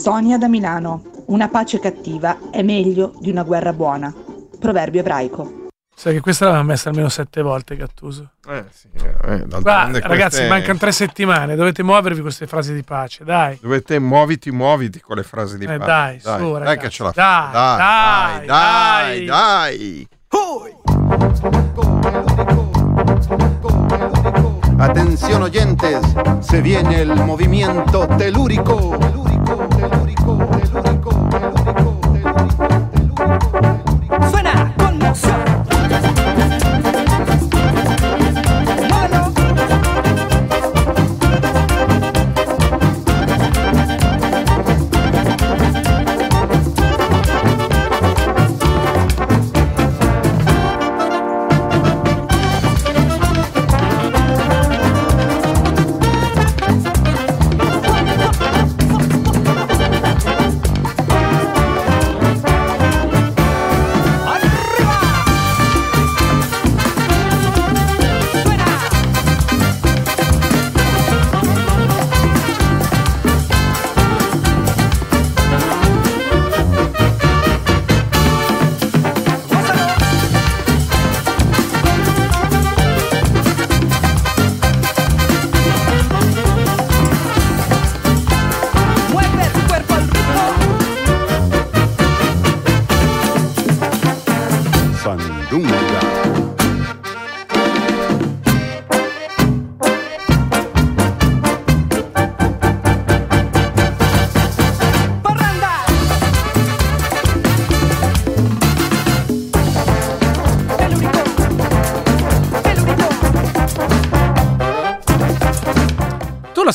Sonia da Milano. Una pace cattiva è meglio di una guerra buona. Proverbio ebraico. Sai che questa l'aveva messa almeno sette volte Gattuso. Eh sì, eh, Guarda, ragazzi, queste... mancano tre settimane, dovete muovervi queste frasi di pace, dai. Dovete muoviti, muoviti con le frasi di eh, pace. Dai, dai, su, dai, dai che ce la dai, fate. Dai, dai, dai. dai. Atención oyentes, se viene el movimiento telúrico. telúrico, telúrico, telúrico, telúrico,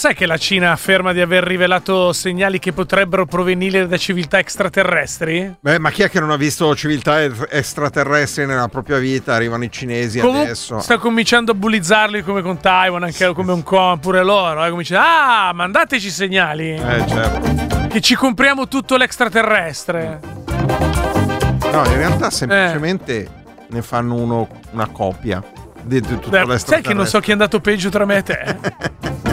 sai che la Cina afferma di aver rivelato segnali che potrebbero provenire da civiltà extraterrestri? Beh, ma chi è che non ha visto civiltà extraterrestri nella propria vita? Arrivano i cinesi Comun- adesso. Sta cominciando a bullizzarli come con Taiwan, anche sì, come Hong Kong, pure loro. Eh, comincia, ah, mandateci segnali. Eh, certo. Che ci compriamo tutto l'extraterrestre. No, in realtà semplicemente eh. ne fanno uno, una copia di, di tutto Beh, Sai che non so chi è andato peggio tra me e te?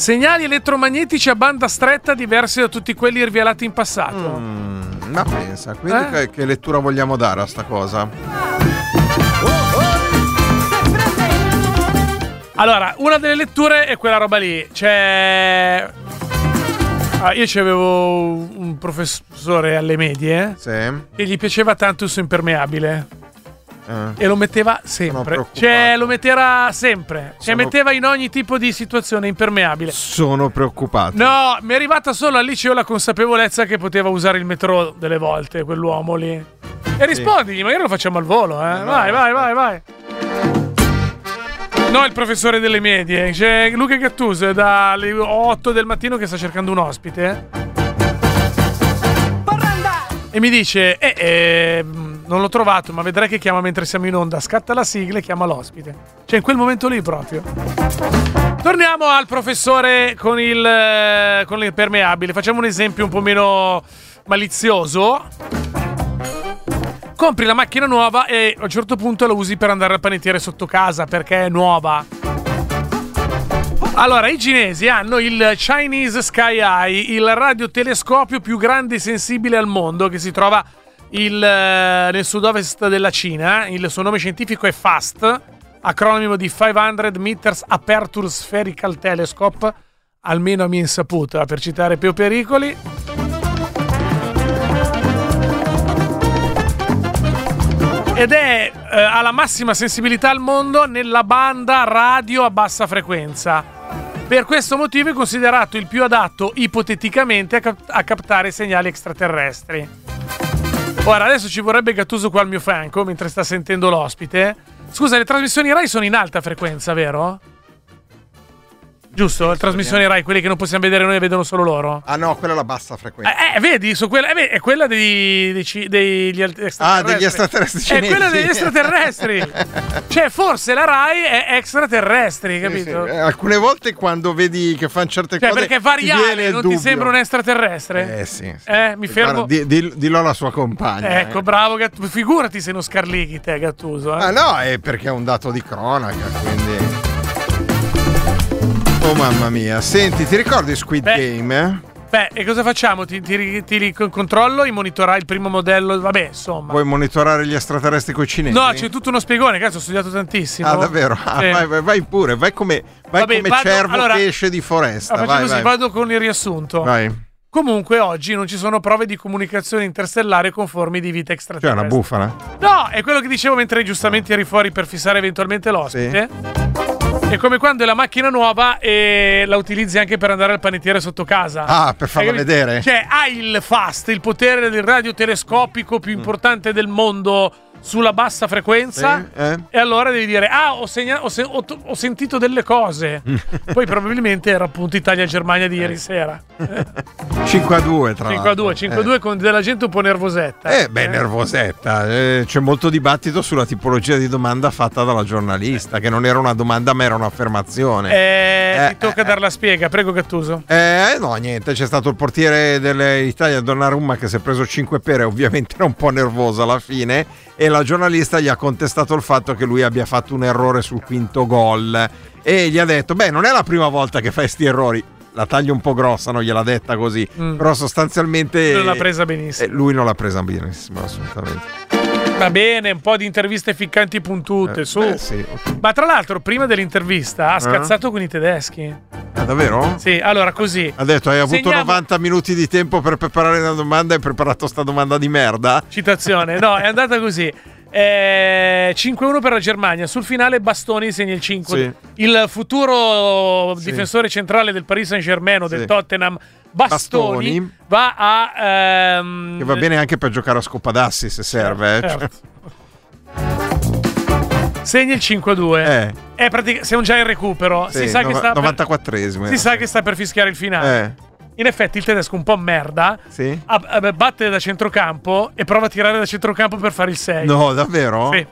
Segnali elettromagnetici a banda stretta diversi da tutti quelli rivelati in passato. Mm, ma pensa, quindi eh? che, che lettura vogliamo dare a sta cosa? Allora, una delle letture è quella roba lì. C'è. Ah, io avevo un professore alle medie sì. che gli piaceva tanto il suo impermeabile. Eh. E lo metteva sempre. Cioè, lo metteva sempre. Cioè, Sono... metteva in ogni tipo di situazione impermeabile. Sono preoccupato. No, mi è arrivata solo al liceo la consapevolezza che poteva usare il metro delle volte, quell'uomo lì. E rispondigli, sì. magari lo facciamo al volo, eh. eh vai, vai, vai, vai. No, il professore delle medie. C'è Luca Gattuso è dalle 8 del mattino che sta cercando un ospite. E mi dice, eh, eh non l'ho trovato, ma vedrai che chiama mentre siamo in onda. Scatta la sigla e chiama l'ospite. Cioè, in quel momento lì proprio. Torniamo al professore con il eh, con l'impermeabile. Facciamo un esempio un po' meno malizioso. Compri la macchina nuova e a un certo punto la usi per andare al panettiere sotto casa perché è nuova. Allora, i cinesi hanno il Chinese Sky Eye, il radiotelescopio più grande e sensibile al mondo che si trova il, eh, nel sud-ovest della Cina. Il suo nome scientifico è FAST, acronimo di 500 Meters Aperture Spherical Telescope, almeno a mia insaputa, per citare più pericoli. Ed è eh, ha la massima sensibilità al mondo nella banda radio a bassa frequenza. Per questo motivo è considerato il più adatto ipoteticamente a, cap- a captare segnali extraterrestri. Ora, adesso ci vorrebbe Gattuso qua al mio fianco mentre sta sentendo l'ospite. Scusa, le trasmissioni Rai sono in alta frequenza, vero? Giusto? Le trasmissioni Rai, quelle che non possiamo vedere noi vedono solo loro. Ah no, quella è la bassa frequenza. Eh, eh vedi, su quella, eh, è quella dei, dei, degli extraterrestri. Ah, degli extraterrestri cinesi. È quella degli extraterrestri. cioè, forse la Rai è extraterrestri, capito? Sì, sì. Eh, alcune volte quando vedi che fanno certe cioè, cose perché variare non ti sembra un extraterrestre? Eh sì. sì. Eh, mi fermo. Guarda, di, dillo alla sua compagna. Ecco, eh. bravo Gattuso. Figurati se non scarlighi te, Gattuso. Ah no, è perché è un dato di cronaca, quindi... Oh mamma mia, senti, ti ricordi Squid Beh. Game? Eh? Beh, e cosa facciamo? Ti, ti, ti, controllo, monitorai il primo modello? Vabbè, insomma. Vuoi monitorare gli extraterrestri coi cinesi? No, c'è tutto uno spiegone, cazzo, ho studiato tantissimo. Ah, davvero? Ah, Sì. vai, vai- vai pure, vai come, vai Vabbè, come vado- cervo allora- che esce di foresta. Ah, faccio vai, così, vai. vado con il riassunto. Vai. Comunque oggi non ci sono prove di comunicazione interstellare con forme di vita C'è Cioè, una extraterrestre. bufala? No, è quello che dicevo mentre giustamente eri fuori per fissare eventualmente l'ospite. È come quando è la macchina nuova e la utilizzi anche per andare al panettiere sotto casa. Ah, per farla vedere? Cioè, hai il FAST, il potere del radiotelescopico più importante del mondo sulla bassa frequenza. Sì, eh? E allora devi dire: Ah, ho, segna- ho se- ho to- ho sentito delle cose. Poi probabilmente era appunto Italia-Germania di ieri sera. 5 a 2 tra 5 a 2, l'altro. 5 a 2 con della gente un po' nervosetta. Eh, beh, nervosetta. Eh, c'è molto dibattito sulla tipologia di domanda fatta dalla giornalista, che non era una domanda ma era un'affermazione. Eh, Eh, ti tocca eh, dar la spiega, prego Gattuso. Eh, no, niente, c'è stato il portiere dell'Italia, Donnarumma, che si è preso 5 pere, ovviamente era un po' nervoso alla fine, e la giornalista gli ha contestato il fatto che lui abbia fatto un errore sul quinto gol. E gli ha detto, beh, non è la prima volta che fai sti errori. La taglio un po' grossa, non gliel'ha detta così, Mm. però sostanzialmente... Non l'ha presa benissimo. eh, lui non l'ha presa benissimo, assolutamente. Va bene, un po' di interviste ficcanti puntute, Eh, su. eh, sì, ok. Ma tra l'altro, prima dell'intervista ha scazzato con i tedeschi. Ah, davvero? Sì, allora così. Ha detto, hai avuto Segniamo- 90 minuti di tempo per preparare una domanda e hai preparato sta domanda di merda? Citazione, no, è andata così. Eh, 5-1 per la Germania. Sul finale Bastoni segna il 5. Sì. Il futuro Sì. difensore centrale del Paris Saint-Germain o del Sì. Tottenham, Bastoni, Bastoni. va a. ehm, Che va bene anche per giocare a scopadassi se serve. eh. certo. Segna il 5-2. Eh, È pratica- siamo già in recupero. sì, si sa, che nova- sta, per, 94esimo. si sa che sta per fischiare il finale. Eh, In effetti, il tedesco un po' merda. sì? ah, ah, batte da centrocampo e prova a tirare da centrocampo per fare il 6. No, davvero? Sì,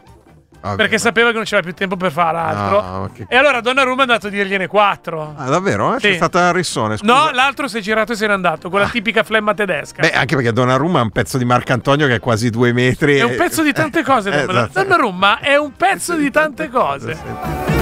Vabbè. perché sapeva che non c'era più tempo per fare altro. Ah, ok. E allora Donnarumma è andato a dirgliene 4. Ah, davvero? Eh? C'è Sì. stata Rissone, scusa. No, l'altro si è girato e se n'è andato con la tipica flemma tedesca. Beh, anche perché Donnarumma è un pezzo di Marcantonio che è quasi due metri. è e- un pezzo di tante cose. Eh, esatto. Donnarumma è un pezzo di tante cose.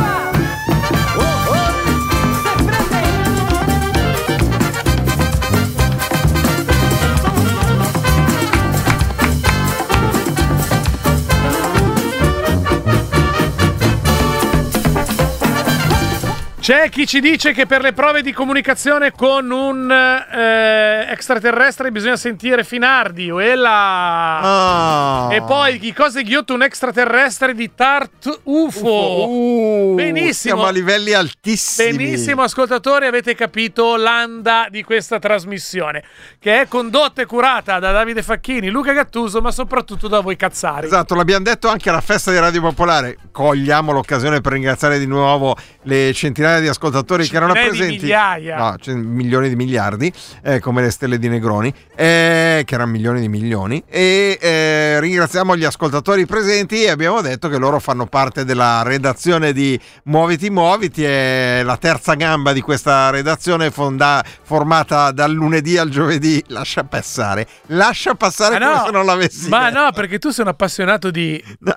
C'è chi ci dice che per le prove di comunicazione con un eh, extraterrestre bisogna sentire Finardi. Uela. Ah. E poi chi cosa è ghiotto un extraterrestre di Tart UFO. Uh, Benissimo. Siamo a livelli altissimi. Benissimo, ascoltatori, avete capito l'anda di questa trasmissione, che è condotta e curata da Davide Facchini, Luca Gattuso, ma soprattutto da voi cazzari. Esatto, l'abbiamo detto anche alla festa di Radio Popolare. Cogliamo l'occasione per ringraziare di nuovo le centinaia di ascoltatori che erano Centinaia presenti. migliaia. No, c- milioni di miliardi, eh, come le stelle di Negroni, eh, che erano milioni di milioni. E eh, ringraziamo gli ascoltatori presenti e abbiamo detto che loro fanno parte della redazione di Muoviti Muoviti. È la terza gamba di questa redazione fonda- formata dal lunedì al giovedì. Lascia passare, lascia passare Ma come no, se non l'avessi ma detto. no, perché tu sei un appassionato di No.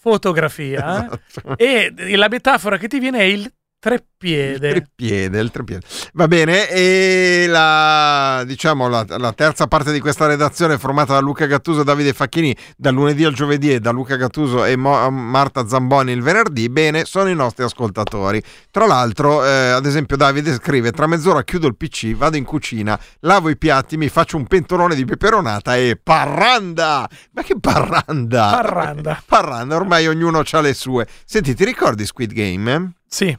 fotografia Esatto. e la metafora che ti viene è il treppiede. Il treppiede, il treppiede. Va bene, e la, diciamo, la, la terza parte di questa redazione formata da Luca Gattuso e Davide Facchini dal lunedì al giovedì e da Luca Gattuso e Mo- Marta Zamboni il venerdì. Bene, sono i nostri ascoltatori. Tra l'altro, eh, ad esempio, Davide scrive: Tra mezz'ora chiudo il PC, vado in cucina, lavo i piatti, mi faccio un pentolone di peperonata e parranda! Ma che parranda! Parranda. Parranda, ormai ognuno ha le sue. Senti, ti ricordi Squid Game? eh? Sì.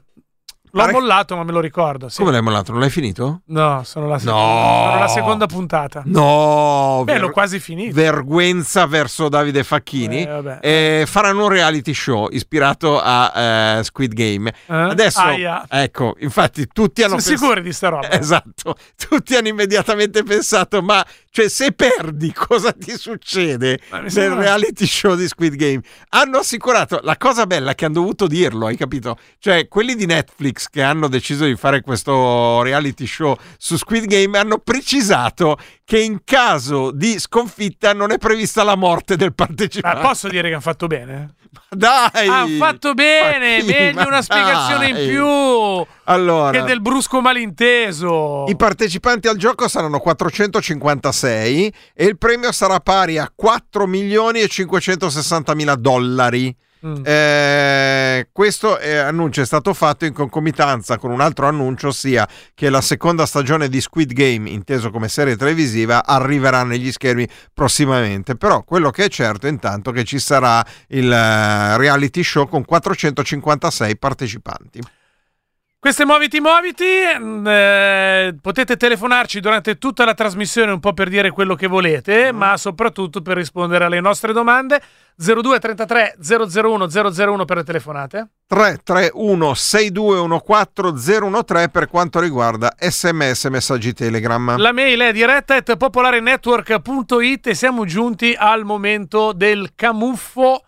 L'ho Pare- mollato, ma me lo ricordo. Sì. Come l'hai mollato? Non l'hai finito? No, sono la, seconda, No. sono la seconda puntata. No, Beh, ver- l'ho quasi finito. vergüenza verso Davide Facchini. Eh. Eh, faranno un reality show ispirato a eh, Squid Game. Eh? Adesso, Aia. ecco, infatti tutti hanno Sono pens- sicuri di sta roba? Esatto, tutti hanno immediatamente pensato, ma cioè, se perdi cosa ti succede nel sembra- reality show di Squid Game? Hanno assicurato, la cosa bella che hanno dovuto dirlo, hai capito? Cioè, quelli di Netflix che hanno deciso di fare questo reality show su Squid Game hanno precisato che in caso di sconfitta non è prevista la morte del Ma partecipante. posso dire che hanno fatto bene? Dai! Hanno fatto bene, Ma meglio Ma una spiegazione in dai! più Allora, che del brusco malinteso. i partecipanti al gioco saranno 456 e il premio sarà pari a 4 milioni e 560 mila dollari. Mm. Eh, questo eh, annuncio è stato fatto in concomitanza con un altro annuncio, ossia che la seconda stagione di Squid Game, inteso come serie televisiva, arriverà negli schermi prossimamente. Però quello che è certo è intanto che ci sarà il eh, reality show con 456 partecipanti. Questo è Muoviti Muoviti, mm, eh, potete telefonarci durante tutta la trasmissione un po' per dire quello che volete, ma soprattutto per rispondere alle nostre domande. 0233 001 001 per le telefonate. 331 6214 013 per quanto riguarda sms messaggi telegram. La mail è diretta at popolarenetwork.it e siamo giunti al momento del camuffo.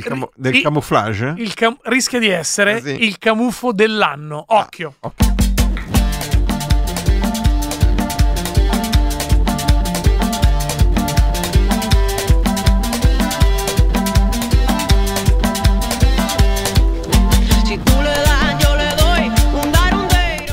Del, camo- del il- camouflage? Il cam- rischia di essere Ah, sì. il camuffo dell'anno. Occhio. Ok. Si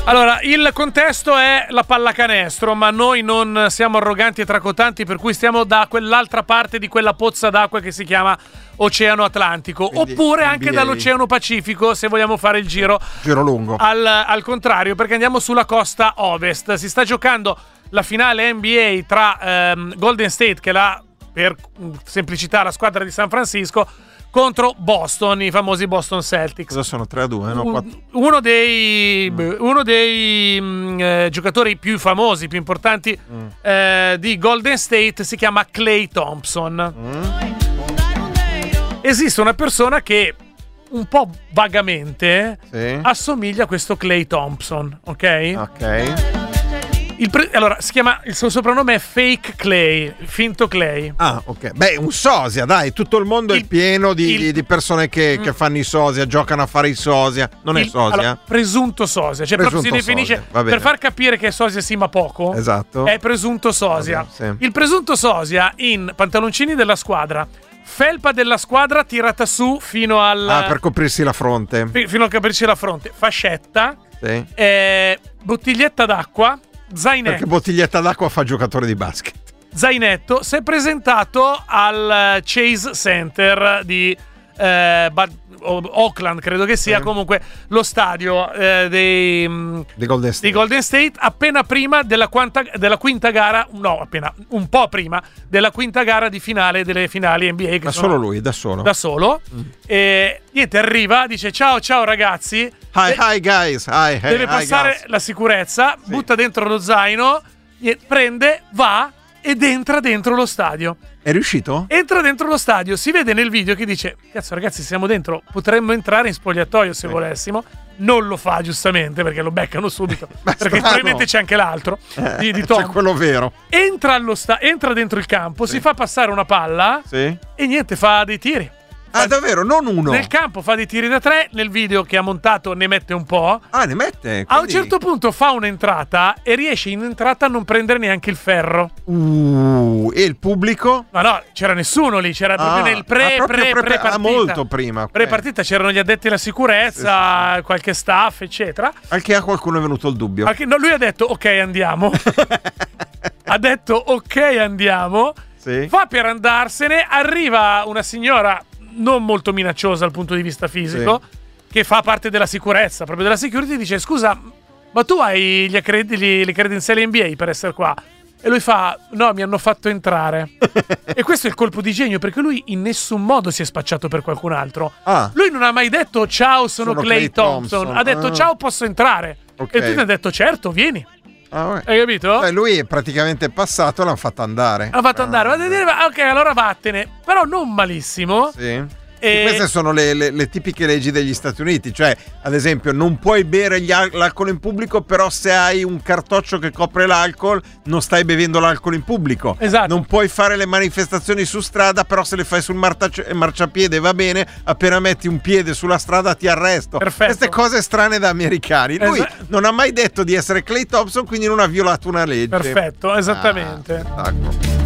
Allora, il contesto è la pallacanestro, ma noi non siamo arroganti e tracotanti, per cui stiamo da quell'altra parte di quella pozza d'acqua che si chiama Oceano Atlantico, Quindi oppure anche NBA. dall'Oceano Pacifico, se vogliamo fare il giro Giro lungo. al, al contrario, perché andiamo sulla costa ovest. Si sta giocando la finale NBA tra ehm, Golden State, che è la, per mm, semplicità, la squadra di San Francisco, contro Boston, i famosi Boston Celtics. Cosa sono 3 a 2? No? Quattro- uno dei, beh, uno dei mm, eh, giocatori più famosi, più importanti Mm. eh, di Golden State si chiama Clay Thompson. Mm. Esiste una persona che un po' vagamente Sì. assomiglia a questo Clay Thompson, ok? Ok. Il pre- allora, si chiama, il suo soprannome è Fake Clay, finto Clay. Ah, ok. Beh, un sosia, dai, tutto il mondo Il- è pieno di, il- di- persone che, che fanno i sosia, giocano a fare i sosia. Non è Il- sosia? allora, presunto sosia, cioè proprio si Presunto definisce per far capire che sosia sì ma poco. Esatto. È presunto sosia. Bene, sì. Il presunto sosia in pantaloncini della squadra, felpa della squadra tirata su fino al Ah, per coprirsi la fronte. fi- fino a capirci la fronte, fascetta, Sì. eh, bottiglietta d'acqua, zainetto, Perché bottiglietta d'acqua fa giocatore di basket. zainetto, si è presentato al Chase Center di eh, Bad- Oakland, credo che sia Sì. comunque lo stadio eh, dei, mm, Di Golden State. Golden State appena prima della, quanta- della quinta gara, no, appena un po' prima della quinta gara di finale delle finali NBA. Da solo lui, da solo. Da solo. E niente, arriva, dice ciao, ciao ragazzi. Hi, hi guys. Hi, hey, deve hi, passare guys. la sicurezza, butta dentro lo zaino, prende, va ed entra dentro lo stadio. È riuscito? Entra dentro lo stadio, si vede nel video che dice: Cazzo, ragazzi, siamo dentro, potremmo entrare in spogliatoio se volessimo. Non lo fa, giustamente, perché lo beccano subito. perché strano. probabilmente c'è anche l'altro di, di C'è Tom. quello vero. Entra, allo sta- entra dentro il campo, si fa passare una palla Sì. e niente, fa dei tiri. Ah, davvero? Non uno. Nel campo fa dei tiri da tre, nel video che ha montato ne mette un po'. Ah, ne mette. A un quindi- certo punto fa un'entrata e riesce in entrata a non prendere neanche il ferro. Uh, e il pubblico? Ma no, c'era nessuno lì, c'era proprio Ah, nel pre, ah, proprio pre, pre- pre, ah, partita. molto prima. Pre partita c'erano gli addetti alla sicurezza, qualche staff, eccetera. Anche a qualcuno è venuto il dubbio. Anche- no, lui ha detto ok andiamo. ha detto ok andiamo. Sì. Fa per andarsene, arriva una signora non molto minacciosa dal punto di vista fisico, che fa parte della sicurezza, proprio della security, dice scusa, ma tu hai gli accrediti, gli- le credenziali NBA per essere qua? E lui fa, no, mi hanno fatto entrare. e questo è il colpo di genio, perché lui in nessun modo si è spacciato per qualcun altro. Ah. Lui non ha mai detto ciao, sono, Sono Clay, Klay Thompson. Thompson. Ha detto Ah. ciao, posso entrare. Ok. E tu ti hai detto certo, vieni. Ah, vabbè. Hai capito? Beh, lui è praticamente passato, l'hanno fatto andare. Ha fatto andare, va a dire, "Ma ok, allora vattene. Però non malissimo. Sì. E- Queste sono le, le- le tipiche leggi degli Stati Uniti, cioè ad esempio non puoi bere gli al- l'alcol in pubblico, però se hai un cartoccio che copre l'alcol non stai bevendo l'alcol in pubblico. Esatto. Non puoi fare le manifestazioni su strada, però se le fai sul martac- marciapiede va bene, appena metti un piede sulla strada ti arresto. Perfetto. Queste cose strane da americani. Lui Esa- non ha mai detto di essere Clay Thompson, quindi non ha violato una legge. Perfetto, esattamente. Ah.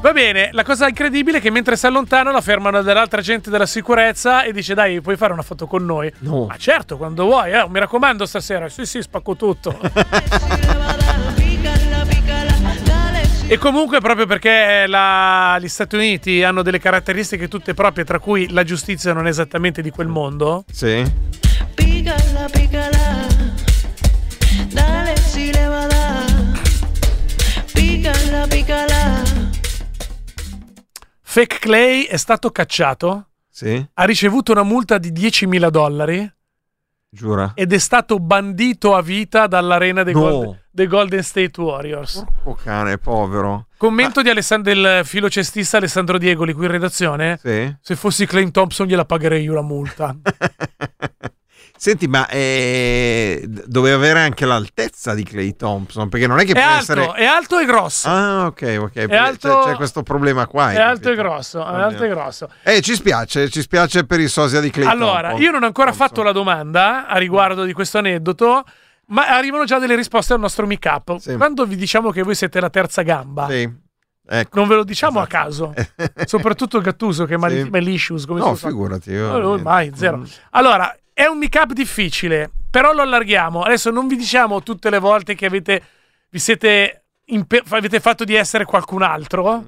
Va bene, la cosa incredibile è che mentre si allontana la fermano dell'altra gente della sicurezza e dice dai puoi fare una foto con noi. No. Ma certo, quando vuoi, eh, mi raccomando stasera. Sì, sì, spacco tutto. E comunque proprio perché la- gli Stati Uniti hanno delle caratteristiche tutte proprie, tra cui la giustizia non è esattamente di quel mondo. Sì. Dale si le va a dar. Pícala, pícala. Fake Clay è stato cacciato, Sì. ha ricevuto una multa di 10.000 dollari Giura. ed è stato bandito a vita dall'arena dei, No. Golden, dei Golden State Warriors. Oh cane, povero. Commento di Alessand- del filocestista Alessandro Diegoli qui in redazione. Sì. Se fossi Clay Thompson gliela pagherei io la multa. Senti, ma eh, doveva avere anche l'altezza di Clay Thompson, perché non è che È può alto, essere... è alto e grosso. Ah, ok, ok. perché alto- C'è, c'è questo problema qua. è alto e grosso, è alto e grosso. Eh, ci spiace, ci spiace per il sosia di Clay Allora, Thompson. io non ho ancora Thompson. fatto la domanda a riguardo di questo aneddoto, ma arrivano già delle risposte al nostro meet up. Sì. Quando vi diciamo che voi siete la terza gamba, Sì. Ecco. non ve lo diciamo Esatto. a caso. Soprattutto Gattuso che è Sì. malicious, come No, si fa. figurati. io- No, no, mai, zero. Mm. Allora, è un mic up difficile, però lo allarghiamo. Adesso non vi diciamo tutte le volte che avete, vi siete impe- avete fatto di essere qualcun altro.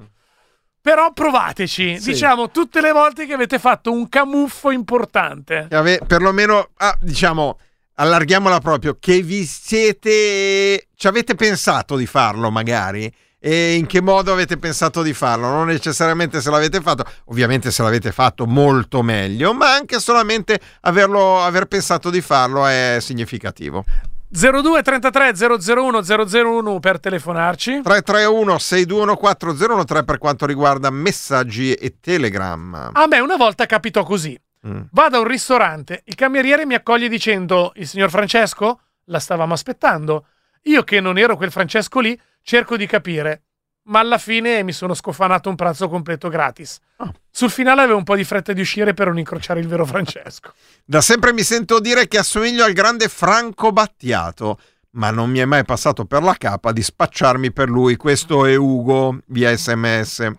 Però provateci, Sì. diciamo tutte le volte che avete fatto un camuffo importante. Ave- perlomeno, ah, diciamo, allarghiamola proprio, che vi siete, ci avete pensato di farlo magari? E in che modo avete pensato di farlo? Non necessariamente se l'avete fatto, ovviamente se l'avete fatto molto meglio, ma anche solamente averlo, aver pensato di farlo è significativo. 02 33 001 001 per telefonarci. 331 6214 013 per quanto riguarda messaggi e telegram. A me una volta capitò così. Mm. Vado a un ristorante, il cameriere mi accoglie dicendo: Il signor Francesco? La stavamo aspettando. Io, che non ero quel Francesco lì, cerco di capire. Ma alla fine mi sono scofanato un pranzo completo gratis. Ah. Sul finale avevo un po' di fretta di uscire per non incrociare il vero Francesco. Da sempre mi sento dire che assomiglio al grande Franco Battiato, ma non mi è mai passato per la capa di spacciarmi per lui. Questo è Ugo via sms.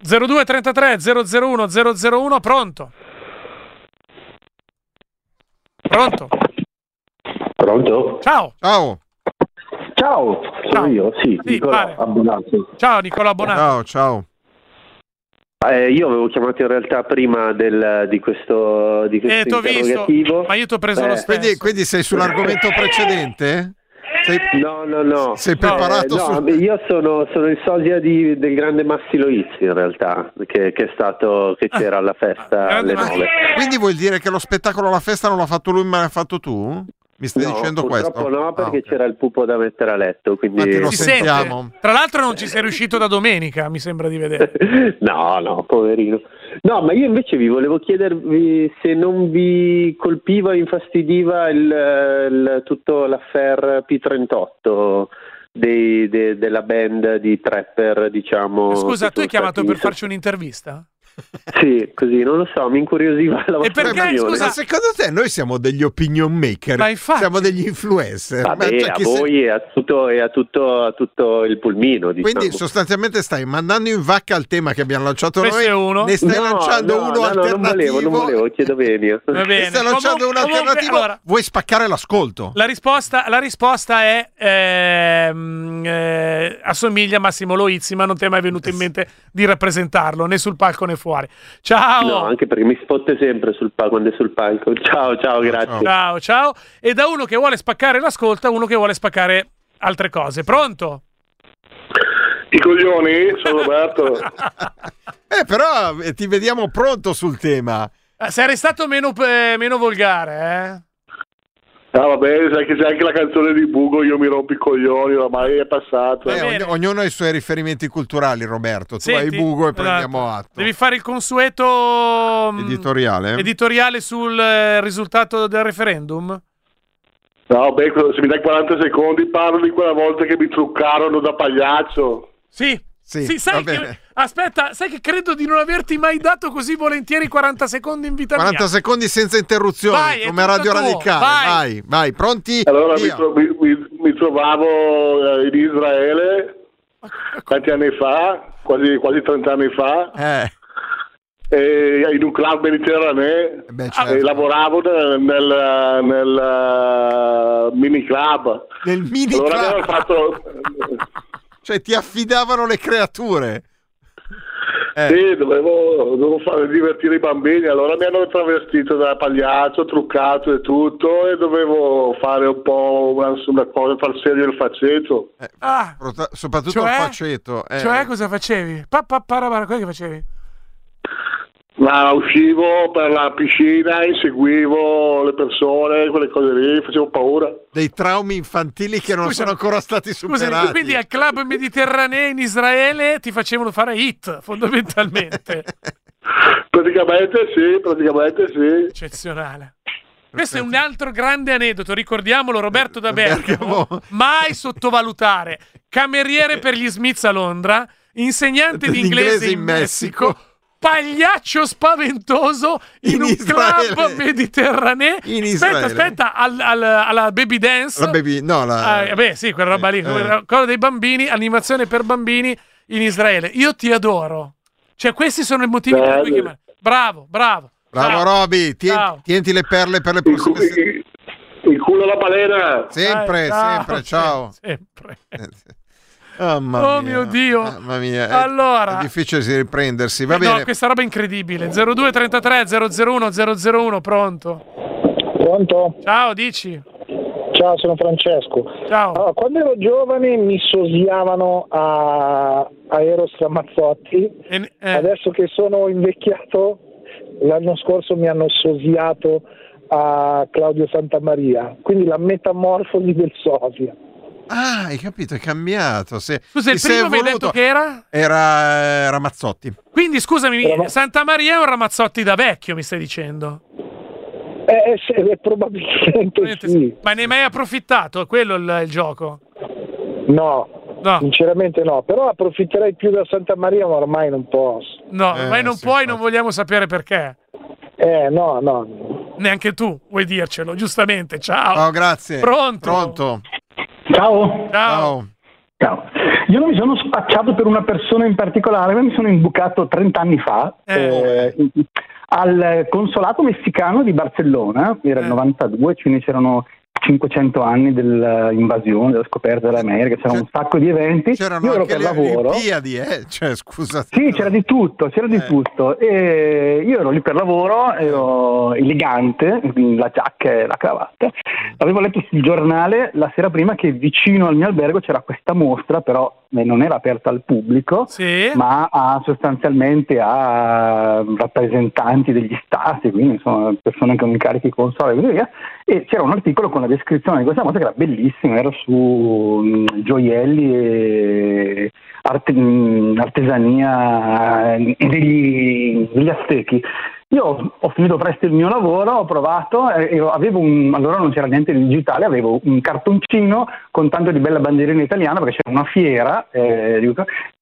02 33 001 001, pronto? Pronto? Pronto? Ciao, Ciao, Ciao, sono Ciao. io, sì, Sì, Nicola. Abbonato. ciao Nicola Bonato. ciao, ciao. Eh, io avevo chiamato in realtà prima del- di questo, di questo Eh, visto, ma io ti ho preso Eh, lo stesso. Quindi, quindi sei sull'argomento precedente? Sei, No, no, no. sei preparato Eh, no, su... io sono, sono il sosia di- del grande Massilo Izzi in realtà, che, che è stato, che c'era alla festa alle Massi- 9. Quindi vuol dire che lo spettacolo alla festa non l'ha fatto lui, ma l'hai fatto tu? Mi stai No, dicendo purtroppo questo? no, perché Ah, ok. c'era il pupo da mettere a letto, quindi... Infatti lo si sentiamo. sente. Tra l'altro non ci sei riuscito da domenica, mi sembra di vedere. No, no, poverino. No, ma io invece vi volevo chiedervi se non vi colpiva, infastidiva il, il- tutto l'affair P38 dei- de- della band di trapper, diciamo. Scusa, tu hai chiamato per farci un'intervista? Sì, così, non lo so, mi incuriosiva la vostra perché, opinione. scusa, secondo te noi siamo degli opinion maker? Ma infatti. Siamo degli influencer? Ma Vabbè, cioè, a chi se- voi e a tutto, e a tutto, a tutto il pulmino, diciamo. Quindi sostanzialmente stai mandando in vacca il tema che abbiamo lanciato Questo noi, è uno. ne stai No, lanciando no, uno no, no, non alternativo. volevo, non volevo, chiedo venia. Va Ne bene. stai lanciando Comunque- un alternativo. comunque, allora, Vuoi spaccare l'ascolto? la risposta, la risposta è ehm, eh, assomiglia a Massimo Loizzi, ma non ti è mai venuto in mente di rappresentarlo né sul palco né fuori. Ciao, No, anche perché mi spotte sempre sul pa- quando è sul palco. Ciao, ciao, grazie. ciao, ciao. E da uno che vuole spaccare l'ascolto a uno che vuole spaccare altre cose. Pronto? I coglioni, sono Roberto. Eh, però eh, ti vediamo pronto sul tema. Eh, Sei stato meno, eh, meno volgare, eh? Ah, vabbè, sai che c'è anche la canzone di Bugo, io mi rompo i coglioni, ormai è passato. Eh, bene. ogn- ognuno ha i suoi riferimenti culturali, Roberto. Tu Senti, hai bugo e esatto. prendiamo atto. Devi fare il consueto mm, Editoriale. editoriale sul eh, risultato del referendum? No, beh, se mi dai 40 secondi parlo di quella volta che mi truccarono da pagliaccio. Sì. Sì, sai va che, aspetta, sai che credo di non averti mai dato così volentieri 40 secondi in vita 40 mia. secondi senza interruzioni, Vai, come Radio tuo, Radicale. vai. Vai, vai, pronti? Allora mi, tro- mi- mi- mi trovavo eh, in Israele tanti anni fa quasi, quasi 30 anni fa, Eh, e in un club mediterraneo. beh, E certo. lavoravo nel, nel, nel, eh, mini club. Nel mini Allora club. fatto. Cioè, ti affidavano le creature. Eh. Sì, dovevo, dovevo fare divertire i bambini, allora mi hanno travestito da pagliaccio, truccato e tutto, e dovevo fare un po' una, una cosa, far serio il faceto. Ah, Prota- soprattutto Cioè? il faceto. eh. cioè cosa facevi? Pa, pa, parabara, cosa che facevi? Ma uscivo per la piscina, inseguivo le persone, quelle cose lì, facevo paura. Dei traumi infantili che non Scusa, sono ancora stati Scusami, superati. quindi al club mediterraneo in Israele ti facevano fare hit, fondamentalmente. Praticamente sì, praticamente sì. Eccezionale. Questo è un altro grande aneddoto, ricordiamolo Roberto da Bergamo, Bergamo. mai sottovalutare. Cameriere per gli Smiths a Londra, insegnante di inglese in Messico, pagliaccio spaventoso in, In un Israele. club mediterraneo. In aspetta, Israele. aspetta, al- al- alla baby dance. La baby, no, la... Ah, beh, sì, quella roba lì, Eh. quella cosa dei bambini, animazione per bambini in Israele. Io ti adoro. Cioè, questi sono i motivi per cui Bello. chiamare. Bravo, bravo. Bravo Ciao. Roby, tien- Ciao. tienti le perle per le prossime settimane. il- il culo alla balena. Sempre, Dai, sempre, ciao. Sempre. Oh, Oh mio Dio. Mamma mia. È, Allora. è difficile di riprendersi. Va No, bene. questa roba è incredibile. 0233 001 001, pronto. Pronto? Ciao, dici. Ciao, sono Francesco. Ciao. Allora, quando ero giovane mi sosiavano a, a Eros Ramazzotti, E- eh, adesso che sono invecchiato, l'anno scorso mi hanno sosiato a Claudio Santamaria, quindi la metamorfosi del sosia. Ah, hai capito, è cambiato. Se, Scusa, il primo mi hai detto che era? Era eh, Ramazzotti. Quindi, scusami, Era- Santa Maria è un Ramazzotti da vecchio, mi stai dicendo? Eh, eh, sì, eh, probabilmente sì. Ma ne hai mai approfittato? È quello il, il gioco? No, No, sinceramente no, però approfitterei più da Santa Maria, ma ormai non posso. no, Eh, ormai non sì, puoi, infatti. non vogliamo sapere perché. Eh, no, no. Neanche tu vuoi dircelo, giustamente. Ciao. Ciao, grazie. Pronto? Pronto. Ciao. Ciao. Ciao. Io non mi sono spacciato per una persona in particolare, ma mi sono imbucato 30 anni fa Eh. eh, al consolato messicano di Barcellona, era il Eh. 92, quindi c'erano 500 anni dell'invasione, della scoperta dell'America, c'era un sacco di eventi. C'erano Io ero anche per le lavoro. Olimpiadi, eh? Cioè, scusate. Sì, c'era di tutto, c'era di Eh. tutto. E io ero lì per lavoro, ero elegante, la giacca e la cravatta. Avevo letto sul giornale la sera prima che vicino al mio albergo c'era questa mostra, però non era aperta al pubblico, Sì. ma a, sostanzialmente a rappresentanti degli stati, quindi insomma persone con incarichi consoli e così via. E c'era un articolo con la descrizione di questa mostra che era bellissima, era su mh, gioielli e arte- mh, artesania eh, degli, degli aztechi. Io ho- finito presto il mio lavoro, ho provato, e avevo un, allora non c'era niente di digitale, avevo un cartoncino con tanto di bella bandierina italiana perché c'era una fiera, eh,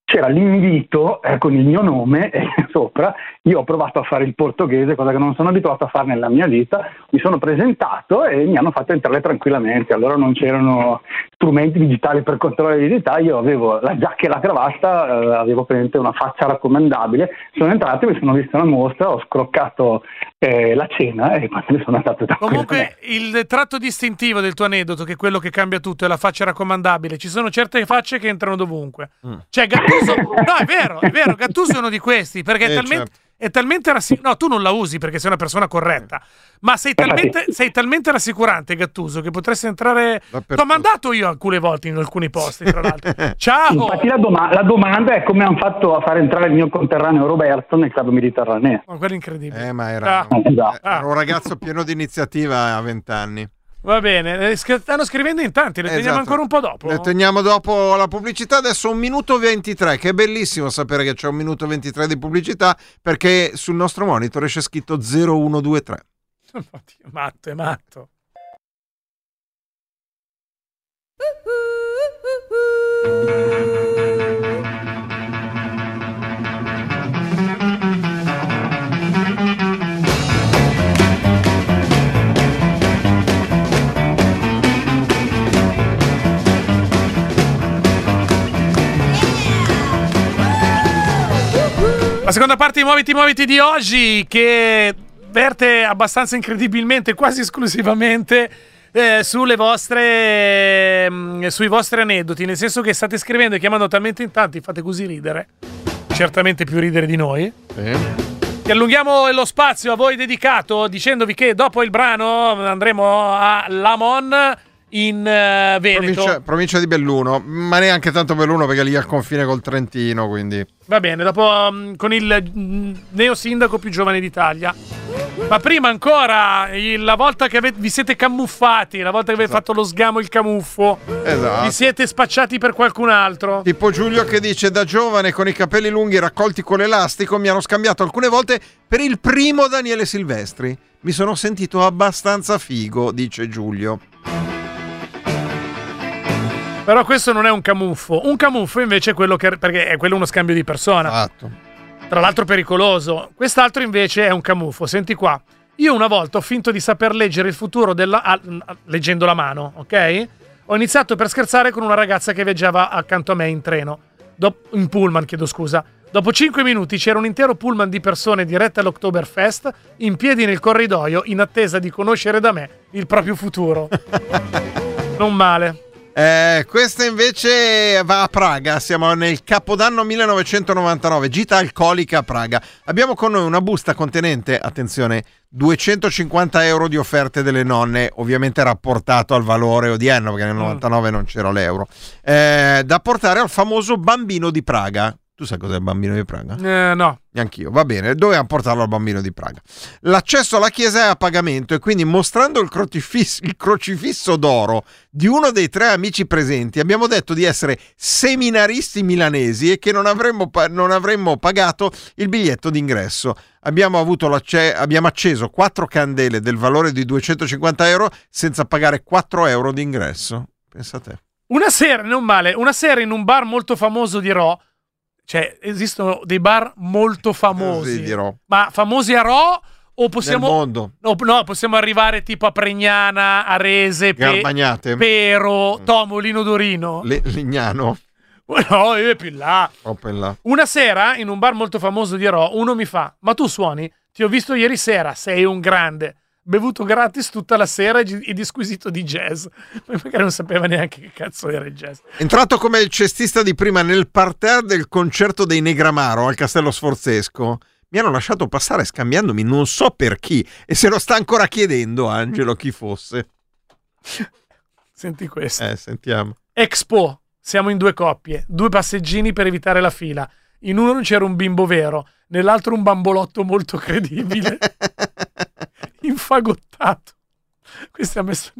c'era l'invito eh, con il mio nome eh, sopra, io ho provato a fare il portoghese, cosa che non sono abituato a fare nella mia vita, mi sono presentato e mi hanno fatto entrare tranquillamente, allora non c'erano strumenti digitali per controllare l'identità, io avevo la giacca e la cravatta, eh, avevo presente una faccia raccomandabile, sono entrato, mi sono visto la mostra, ho scroccato eh, la cena e poi me ne sono andato da Comunque, il tratto distintivo del tuo aneddoto, che è quello che cambia tutto, è la faccia raccomandabile. Ci sono certe facce che entrano dovunque. Mm. Cioè, Gattuso. no, è vero, è vero. Gattuso è uno di questi. Perché è Eh, talmente. certo. È talmente rassi- No, tu non la usi perché sei una persona corretta. Ma sei talmente, sei talmente rassicurante, Gattuso, che potresti entrare. T'ho mandato io alcune volte in alcuni posti, tra l'altro. Ciao! Infatti la, doma- la domanda è come hanno fatto a fare entrare il mio conterraneo Roberto nel club mediterraneo. Ma quello è incredibile. Eh, ma era, Ah. Esatto. era un ragazzo pieno di iniziativa a vent'anni. Va bene, eh, stanno scrivendo in tanti, le esatto. teniamo ancora un po' dopo. Le teniamo dopo la pubblicità, adesso un minuto 23, che è bellissimo sapere che c'è un minuto 23 di pubblicità perché sul nostro monitor esce scritto 0123. Oddio, matto, è matto. Uh-huh, uh-huh. Seconda parte di Muoviti Muoviti di oggi che verte abbastanza incredibilmente, quasi esclusivamente eh, sulle vostre mm, sui vostri aneddoti, nel senso che state scrivendo e chiamando talmente in tanti, fate così ridere. Certamente più ridere di noi. Che allunghiamo lo spazio a voi dedicato dicendovi che dopo il brano andremo a Lamon in eh, Veneto. Provincia, provincia di Belluno, ma neanche tanto Belluno perché lì al confine col Trentino, quindi... Va bene, dopo mm, con il mm, neo sindaco più giovane d'Italia. Ma prima ancora, il- la volta che avete- vi siete camuffati, la volta che avete fatto lo sgamo, il camuffo, Esatto. vi siete spacciati per qualcun altro. Tipo Giulio che dice da giovane con i capelli lunghi raccolti con l'elastico mi hanno scambiato alcune volte per il primo Daniele Silvestri. Mi sono sentito abbastanza figo, dice Giulio. Però questo non è un camuffo. Un camuffo invece è quello che. perché è quello uno scambio di persona. Esatto. Tra l'altro pericoloso. Quest'altro invece è un camuffo. Senti qua. Io una volta ho finto di saper leggere il futuro della. ah, ah, leggendo la mano, ok? Ho iniziato per scherzare con una ragazza che viaggiava accanto a me in treno. Dop- in pullman, chiedo scusa. Dopo 5 minuti c'era un intero pullman di persone dirette all'Oktoberfest, in piedi nel corridoio, in attesa di conoscere da me il proprio futuro. non male. Eh, questa invece va a Praga, siamo nel Capodanno 1999, gita alcolica a Praga. Abbiamo con noi una busta contenente, attenzione, 250 euro di offerte delle nonne, ovviamente rapportato al valore odierno, perché nel 99 non c'era l'euro, eh, da portare al famoso bambino di Praga. Tu sai cos'è il bambino di Praga? Eh, no. Neanch'io, va bene, dovevamo portarlo al bambino di Praga. L'accesso alla chiesa è a pagamento e quindi mostrando il crocifisso, il crocifisso d'oro di uno dei tre amici presenti abbiamo detto di essere seminaristi milanesi e che non avremmo, non avremmo pagato il biglietto d'ingresso. Abbiamo, abbiamo acceso quattro candele del valore di 250 euro senza pagare 4 euro d'ingresso. Pensate. Una sera, non male, una sera in un bar molto famoso di Ro. Cioè, esistono dei bar molto famosi. Sì. Ma famosi a Ro o possiamo... No, no, possiamo arrivare tipo a Pregnana, Arese, Pe-. Pero, Tomolino Dorino. Le- Lignano. No, è più in là. Là. Una sera, in un bar molto famoso di Ro, uno mi fa: Ma tu suoni? Ti ho visto ieri sera, sei un grande. Bevuto gratis tutta la sera e disquisito di jazz. Poi magari non sapeva neanche che cazzo era il jazz. Entrato come il cestista di prima nel parterre del concerto dei Negramaro al Castello Sforzesco, mi hanno lasciato passare scambiandomi non so per chi e se lo sta ancora chiedendo Angelo chi fosse. Senti questo. Eh, sentiamo. Expo. Siamo in due coppie, due passeggini per evitare la fila. In uno c'era un bimbo vero, nell'altro un bambolotto molto credibile. Infagottato. Questo ha messo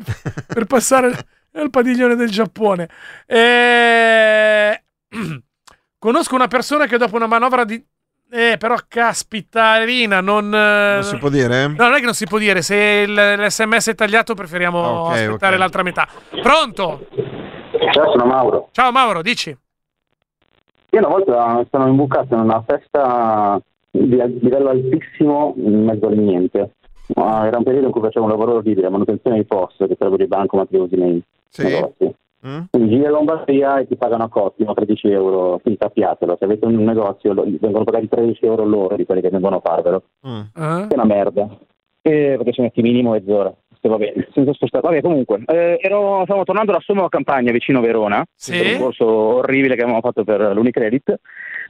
per passare al padiglione del Giappone. Eh, Conosco una persona che dopo una manovra di... Eh, però caspita, Rina, non... Non si può dire? No, non è che non si può dire. Se il- l'SMS è tagliato, preferiamo Ok, aspettare ok. l'altra metà. Pronto? Ciao, sono Mauro. Ciao Mauro, dici. Io una volta sono imbucato in una festa di livello altissimo in mezzo al niente. Ma era un periodo in cui facevo un lavoro orribile, manutenzione di posto, che sarebbero i bancomat che usi nei negozi. Mm? Quindi giri a Lombardia e ti pagano a cotti, no? 13 euro, quindi sappiatelo. Se avete un negozio lo- vengono pagati 13 euro l'ora di quelli che vengono a farvelo. Mm. Eh? Che è una merda. Eh, perché ci metti minimo mezz'ora. Se va bene, senza spostare. Vabbè, comunque, eh, ero, stavo tornando da Sommo Campagna, vicino Verona, Sì. per un corso orribile che avevamo fatto per l'Unicredit.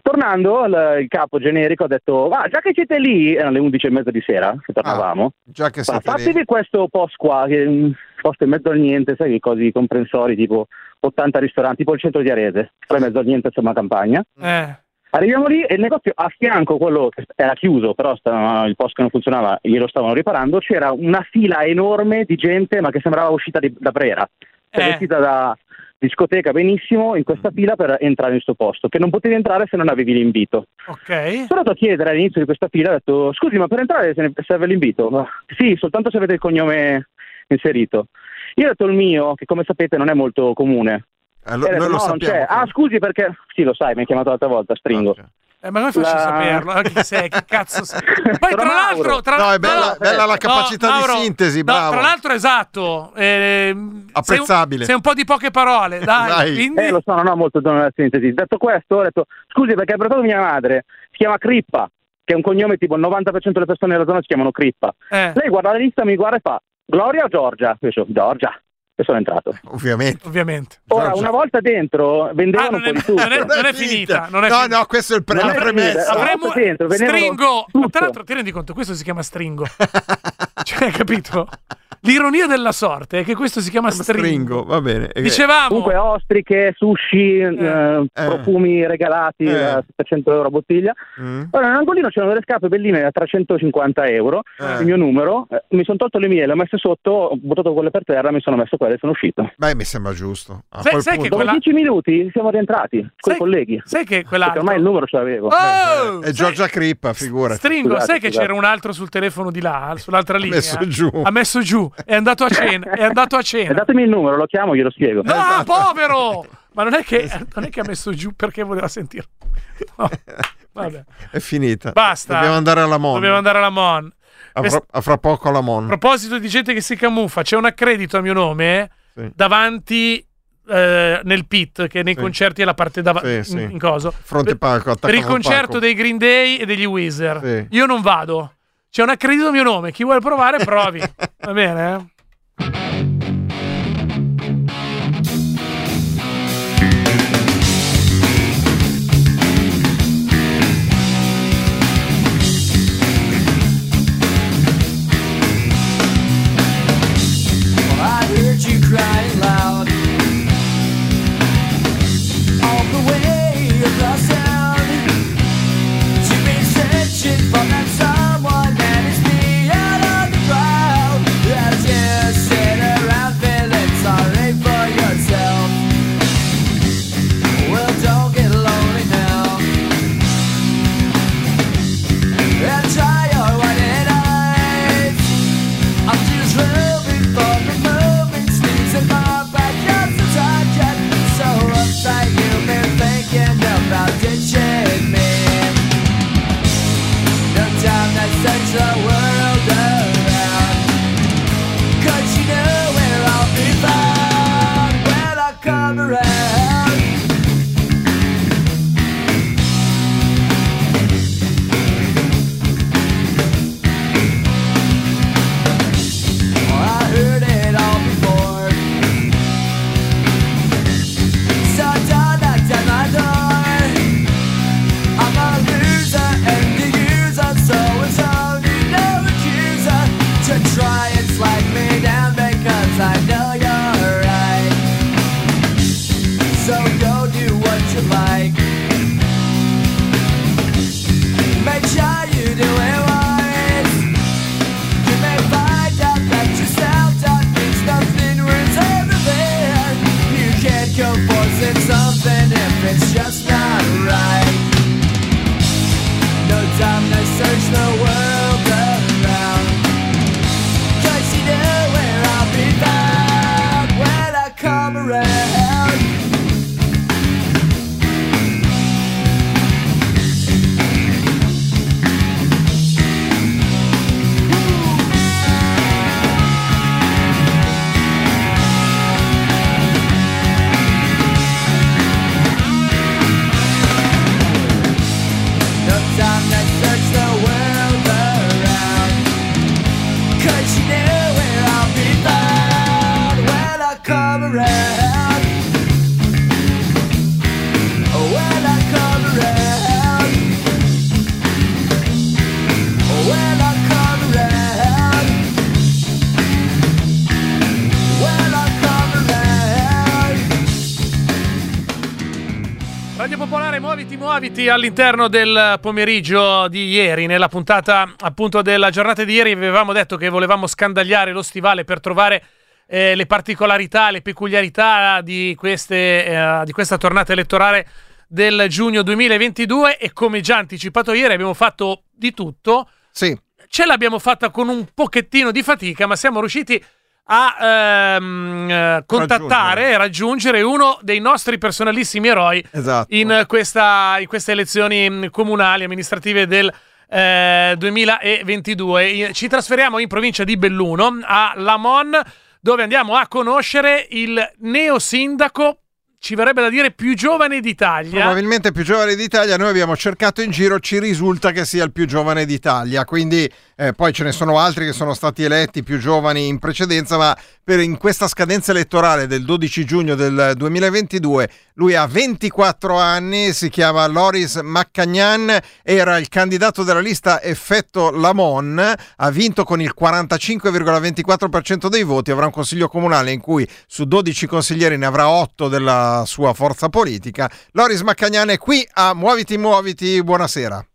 Tornando, il, il capo generico ha detto: Va, già che siete lì, erano le 11 e mezza di sera che tornavamo. Già che fa, siete lì. fatevi questo post qua, che un posto in mezzo al niente, sai, cose comprensori tipo 80 ristoranti, tipo il centro di Arese, tra in mezzo al niente, insomma, campagna. Eh. Arriviamo lì e il negozio a fianco, quello che era chiuso, però sta- il posto che non funzionava, glielo stavano riparando, c'era una fila enorme di gente, ma che sembrava uscita di- da Brera. Cioè, Eh. vestita da discoteca benissimo in questa fila per entrare in questo posto, che non potevi entrare se non avevi l'invito. Ok. Sono andato a chiedere all'inizio di questa fila, ho detto, scusi, ma per entrare se ne- serve l'invito? "Ma Sì, soltanto se avete il cognome inserito. Io ho detto il mio, che come sapete non è molto comune. Eh, lo- ha detto, noi lo "No, non sappiamo. c'è." Ah, scusi perché... Sì, lo sai, mi hai chiamato l'altra volta, stringo. Eh, ma come faccio a La- saperlo? Eh, Chi sei? Che cazzo sei? Poi tra l'altro... Tra... No, è bella, bella la capacità Mauro, di sintesi, no, bravo. tra l'altro, esatto. ehm, Apprezzabile. Sei un, sei un po' di poche parole, dai. Vai. Quindi... Eh, lo so, non ho molto tono nella sintesi. Detto questo, ho detto, scusi, perché ha portato mia madre, si chiama Crippa, che è un cognome tipo il 90% delle persone della zona si chiamano Crippa. Eh, Lei guarda la lista, mi guarda e fa, Gloria o Giorgia? Io dico, Giorgia. E sono entrato. Ovviamente. ovviamente. Ora, una volta dentro, Ah, vendevano non, un è, non è- non è finita. Non è no, finita. no, questo è il pre- Non la è premessa. finita. Avremmo dentro, stringo. tutto. Tra l'altro, ti rendi conto? Questo si chiama stringo. cioè, capito? L'ironia della sorte è che questo si chiama stringo. Stringo, va bene. Eh, Dicevamo. Comunque ostriche, sushi, eh, profumi regalati Eh. da 700 euro a bottiglia. mm, Ora, nell'angolino c'erano delle scarpe belline da 350 euro, Eh. il mio numero, eh, mi sono tolto le mie, le ho messe sotto, ho buttato quelle per terra, mi sono messo quelle e sono uscito. Beh, mi sembra giusto. A Sai- quel sai che punto- Dopo quella- 10 minuti siamo rientrati con Sai- i colleghi. Sai che quell'altro. ormai il numero ce l'avevo. Oh! È Giorgia Crippa, figurati. Stringo, Scusate, sai che scusate. c'era un altro sul telefono di là, sull'altra linea? messo giù. Ha messo giù, è andato a cena, è andato a E cena. datemi il numero, lo chiamo, glielo spiego. No, Esatto. povero! Ma non è, che, non è che ha messo giù perché voleva sentire. No, vabbè. È finita. Basta. Dobbiamo andare alla Mon. Dobbiamo andare alla Mon. A fra, a fra poco alla Mon. A proposito di gente che si camuffa, c'è un accredito a mio nome Sì. davanti eh, nel pit, che nei Sì. concerti è la parte davanti Sì, in, in coso. Fronte palco, Per il concerto palco. dei Green Day e degli Weezer. Io non vado. C'è un accredito a mio nome. Chi vuole provare, provi. Va bene? eh? All'interno del pomeriggio di ieri, nella puntata appunto della giornata di ieri avevamo detto che volevamo scandagliare lo stivale per trovare eh, le particolarità, le peculiarità di, queste, eh, di questa tornata elettorale del giugno 2022 e come già anticipato ieri abbiamo fatto di tutto. Sì. Ce l'abbiamo fatta con un pochettino di fatica, ma siamo riusciti a ehm, eh, contattare e raggiungere uno dei nostri personalissimi eroi Esatto. in, questa- in queste elezioni mh, comunali amministrative del eh, 2022. I- Ci trasferiamo in provincia di Belluno, a Lamon, dove andiamo a conoscere il neosindaco, ci verrebbe da dire più giovane d'Italia. Probabilmente più giovane d'Italia, noi abbiamo cercato in giro, ci risulta che sia il più giovane d'Italia, quindi eh, poi ce ne sono altri che sono stati eletti più giovani in precedenza, ma per in questa scadenza elettorale del 12 giugno del 2022 lui ha 24 anni, si chiama Loris Maccagnan, era il candidato della lista Effetto Lamon, ha vinto con il 45,24% dei voti, avrà un consiglio comunale in cui su 12 consiglieri ne avrà 8 della sua forza politica. Loris Maccagnan è qui a Muoviti Muoviti, buonasera.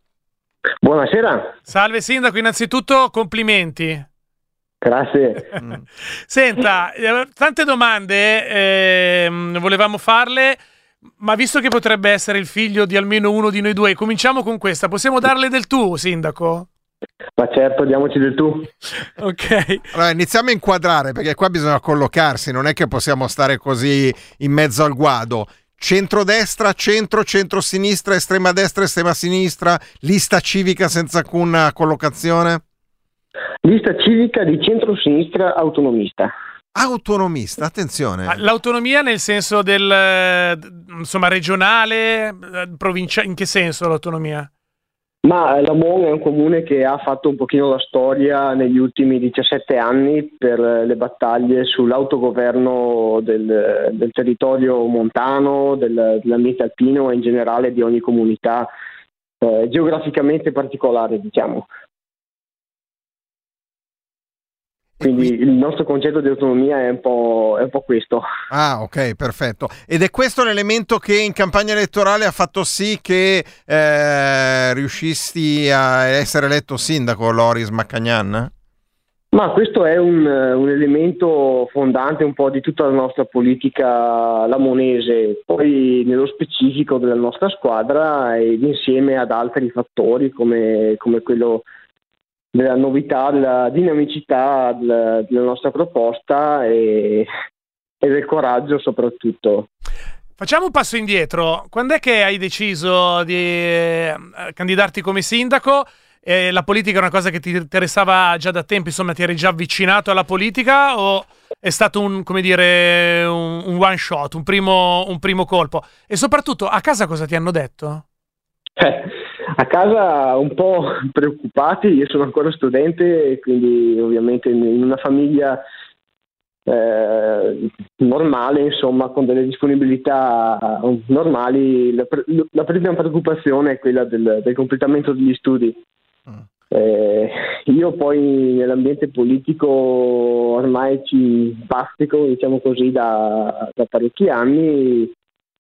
Buonasera. Salve sindaco, innanzitutto complimenti. Grazie. Senta, eh, tante domande ehm, volevamo farle, ma visto che potrebbe essere il figlio di almeno uno di noi due, cominciamo con questa. Possiamo darle del tu, sindaco? Ma certo, diamoci del tu. Ok. Allora, iniziamo a inquadrare perché qua bisogna collocarsi, non è che possiamo stare così in mezzo al guado. Centrodestra, centro, centro-sinistra, estrema destra, estrema sinistra, lista civica senza alcuna collocazione? Lista civica di centro-sinistra autonomista. Autonomista, attenzione. Ah, L'autonomia nel senso del, eh, insomma, regionale, eh, provincia, in che senso l'autonomia? Ma eh, Lamon è un comune che ha fatto un pochino la storia negli ultimi 17 anni per le battaglie sull'autogoverno del, del territorio montano, del- dell'ambiente alpino e in generale di ogni comunità eh, geograficamente particolare, diciamo. Quindi il nostro concetto di autonomia è un po', è un po' questo. Ah, ok, perfetto. Ed è questo l'elemento che in campagna elettorale ha fatto sì che eh, riuscisti a essere eletto sindaco, Loris Maccagnan? Ma questo è un, un elemento fondante un po' di tutta la nostra politica lamonese, poi nello specifico della nostra squadra ed insieme ad altri fattori come, come quello della novità, della dinamicità della, della nostra proposta e, e del coraggio soprattutto. Facciamo un passo indietro. Quando è che hai deciso di eh, candidarti come sindaco? Eh, la politica è una cosa che ti interessava già da tempo, insomma, ti eri già avvicinato alla politica o è stato un, come dire, un, un one shot, un primo, un primo colpo? E soprattutto, a casa cosa ti hanno detto? Eh, a casa un po' preoccupati, io sono ancora studente quindi ovviamente in una famiglia eh, normale, insomma, con delle disponibilità normali, la, pre- la prima preoccupazione è quella del, del completamento degli studi. Eh, io poi nell'ambiente politico ormai ci bastico, diciamo così, da, da parecchi anni.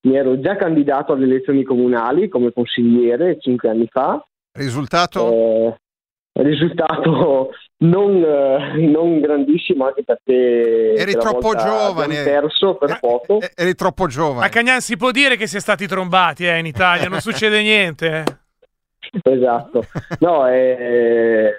Mi ero già candidato alle elezioni comunali come consigliere cinque anni fa. Risultato? Eh, risultato non, eh, non grandissimo anche perché Eri troppo giovane. perso per poco. Eri troppo giovane. A Cagnan si può dire che si è stati trombati eh, in Italia, non succede niente. Esatto, no, eh,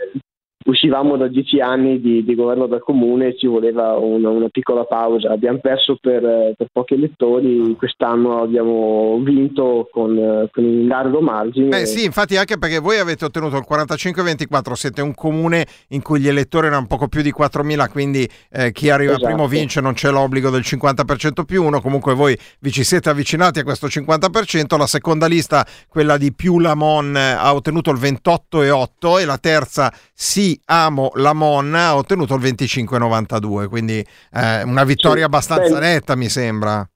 uscivamo da dieci anni di, di governo del comune e ci voleva una, una piccola pausa. Abbiamo perso per, eh, per pochi elettori, quest'anno abbiamo vinto con, eh, con un largo margine. Beh sì, infatti anche perché voi avete ottenuto il 45-24, siete un comune in cui gli elettori erano poco più di 4.000, quindi eh, chi arriva Esatto. primo vince, non c'è l'obbligo del 50% più uno, comunque voi vi ci siete avvicinati a questo 50%, la seconda lista, quella di più Lamon, eh, ha ottenuto il 28,8 e la terza Sì Amo Lamon ha ottenuto il 25,92, quindi eh, una vittoria Sì, abbastanza beh, netta mi sembra.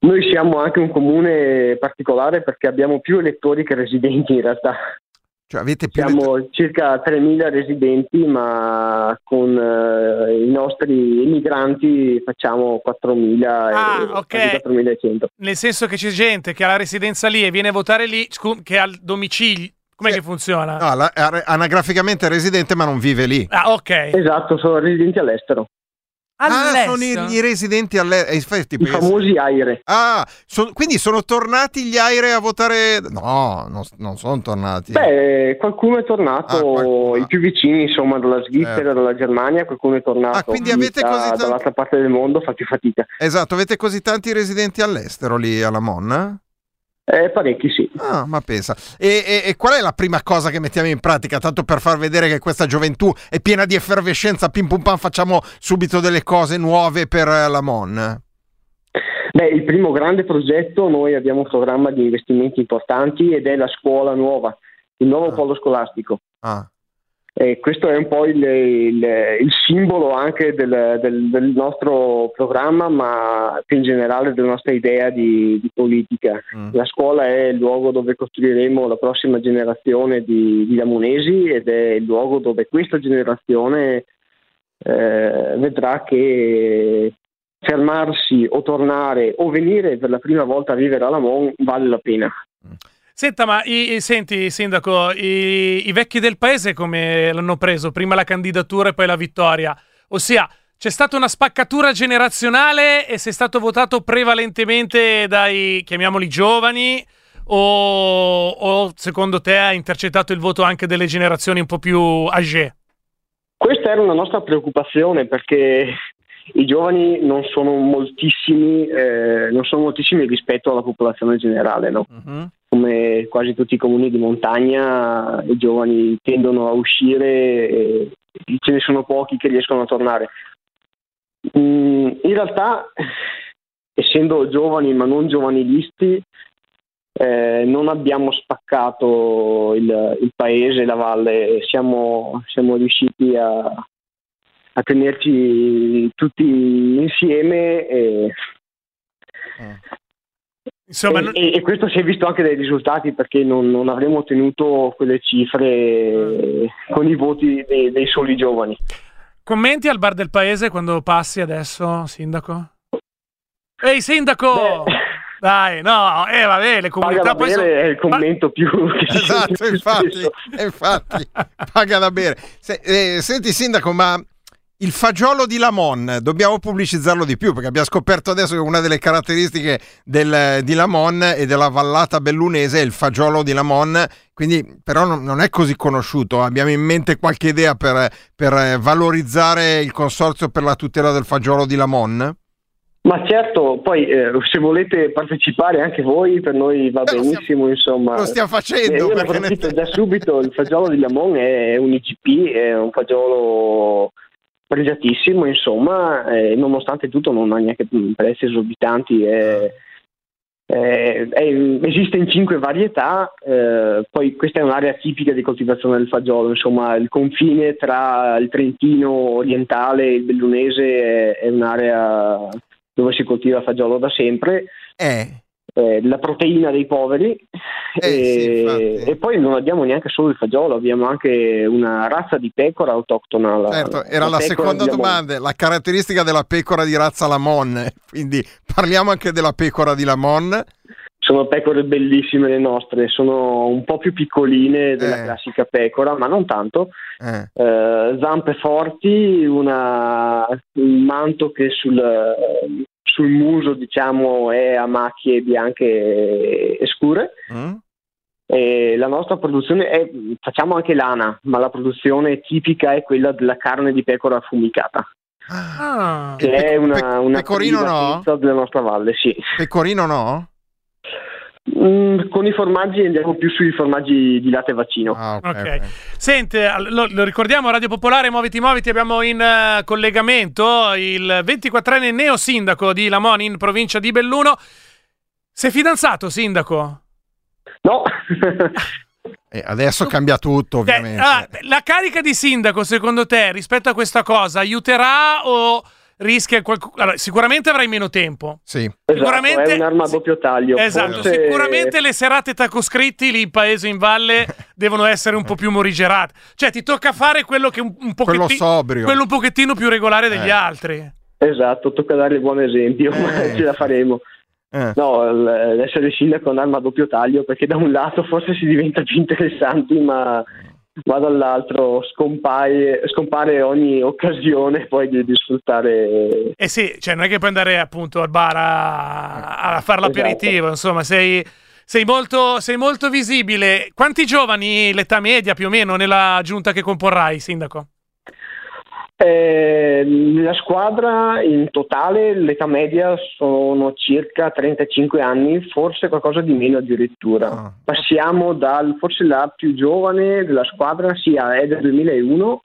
Noi siamo anche un comune particolare perché abbiamo più elettori che residenti in realtà. Cioè avete più Siamo circa 3.000 residenti, ma con eh, i nostri emigranti facciamo 4.000 Ah, e ok. quasi 4.100. Nel senso che c'è gente che ha la residenza lì e viene a votare lì, scu- che ha il domicilio. Com'è che funziona? No, la- è anagraficamente residente ma non vive lì. Ah, ok. Esatto, sono residenti all'estero. Ah, sono i, i residenti all'estero. I famosi Aire. Ah, son- quindi sono tornati gli Aire a votare? No, non, non sono tornati. Beh, qualcuno è tornato, i più vicini, insomma, dalla Svizzera, Certo. dalla Germania, qualcuno è tornato. Ah, quindi avete Da- così tanti- Dall'altra parte del mondo fa più fatica. Esatto, avete così tanti residenti all'estero lì alla Mon? Eh, parecchi sì. Ah, ma pensa. E, e- e qual è la prima cosa che mettiamo in pratica? Tanto per far vedere che questa gioventù è piena di effervescenza, pim pum pam, facciamo subito delle cose nuove per eh, la Mon. Beh, il primo grande progetto, noi abbiamo un programma di investimenti importanti ed è la scuola nuova, il nuovo polo scolastico. Ah. E questo è un po' il, il- il simbolo anche del, del- del nostro programma, ma più in generale della nostra idea di, di politica. La scuola è il luogo dove costruiremo la prossima generazione di, di lamonesi ed è il luogo dove questa generazione eh, vedrà che fermarsi o tornare o venire per la prima volta a vivere a Lamont vale la pena. Senta, ma i, i- senti, Sindaco, i, i vecchi del paese come l'hanno preso? Prima la candidatura e poi la vittoria. Ossia, c'è stata una spaccatura generazionale e sei stato votato prevalentemente dai, chiamiamoli giovani, o, o secondo te ha intercettato il voto anche delle generazioni un po' più âgée? Questa era una nostra preoccupazione perché i giovani non sono moltissimi, eh, non sono moltissimi rispetto alla popolazione generale, no? Come quasi tutti i comuni di montagna, i giovani tendono a uscire e ce ne sono pochi che riescono a tornare. Mm, in realtà, essendo giovani ma non giovanilisti, eh, non abbiamo spaccato il, il paese la valle, siamo, siamo riusciti a, a tenerci tutti insieme e, Insomma, e- non- e- questo si è visto anche dai risultati perché non, non avremmo ottenuto quelle cifre con i voti dei, dei soli giovani. Commenti al bar del paese quando passi adesso, Sindaco? Ehi, Sindaco! Dai, no, eh, vabbè, le comunità Paga da poi bere sono- è il commento più Esatto, infatti, infatti paga da bere. Se- eh, senti sindaco, ma il fagiolo di Lamon dobbiamo pubblicizzarlo di più perché abbiamo scoperto adesso che una delle caratteristiche del- di Lamon e della vallata bellunese è il fagiolo di Lamon, quindi però non, non è così conosciuto. Abbiamo in mente qualche idea per, per, valorizzare il consorzio per la tutela del fagiolo di Lamon? Ma certo, poi eh, se volete partecipare anche voi, per noi va benissimo, insomma. lo stiamo facendo, Eh, io ne perché ne- approfitto da subito, il fagiolo di Lamon è un IGP, è un fagiolo pregiatissimo, insomma, e nonostante tutto non ha neanche prezzi esorbitanti, è- è- esiste in cinque varietà, eh, poi questa è un'area tipica di coltivazione del fagiolo, insomma il confine tra il Trentino orientale e il Bellunese è, è un'area dove si coltiva fagiolo da sempre. Eh. La proteina dei poveri e, e poi non abbiamo neanche solo il fagiolo, abbiamo anche una razza di pecora autoctona. la- Certo, era la, pecora seconda domanda, la caratteristica della pecora di razza Lamon, quindi parliamo anche della pecora di Lamon. Sono pecore bellissime le nostre, sono un po' più piccoline della classica pecora, ma non tanto. Eh, zampe forti, una- un manto che sul, sul muso diciamo è a macchie bianche e, scure. E la nostra produzione è, facciamo anche lana, ma la produzione tipica è quella della carne di pecora affumicata. Ah. Che è una, una pecorino no? della nostra valle, sì. Pecorino no? Mm, con i formaggi andiamo più sui formaggi di latte vaccino. Ok. Sente, all- lo, lo ricordiamo, Radio Popolare, muoviti, muoviti, abbiamo in eh, collegamento il 24enne neo sindaco di Lamoni in provincia di Belluno. Sei fidanzato, sindaco? No. E adesso cambia tutto, ovviamente. Ah, la carica di sindaco, secondo te, rispetto a questa cosa, aiuterà o rischia qualcuno? Allora, sicuramente avrai meno tempo. Sì. Sicuramente- Esatto, è un'arma a doppio taglio. Esatto, Forse- sicuramente le serate tacoscritti lì in paese in valle devono essere un po' più morigerate. Cioè, ti tocca fare quello che un, un Quello pochettino sobrio. quello un pochettino più regolare degli Eh. altri. Esatto, tocca dare il buon esempio, ma ce la faremo. Eh. No, l- essere sindaco è un'arma a doppio taglio perché da un lato forse si diventa più interessanti, ma ma dall'altro scompare, scompare ogni occasione poi di, di sfruttare Eh sì, cioè non è che puoi andare appunto al bar a, a fare l'aperitivo, insomma, sei, sei molto, sei molto visibile. Quanti giovani, l'età media più o meno, nella giunta che comporrai, sindaco? Eh, nella squadra in totale l'età media sono circa 35 anni, forse qualcosa di meno addirittura. Passiamo dal forse la più giovane della squadra sia è del 2001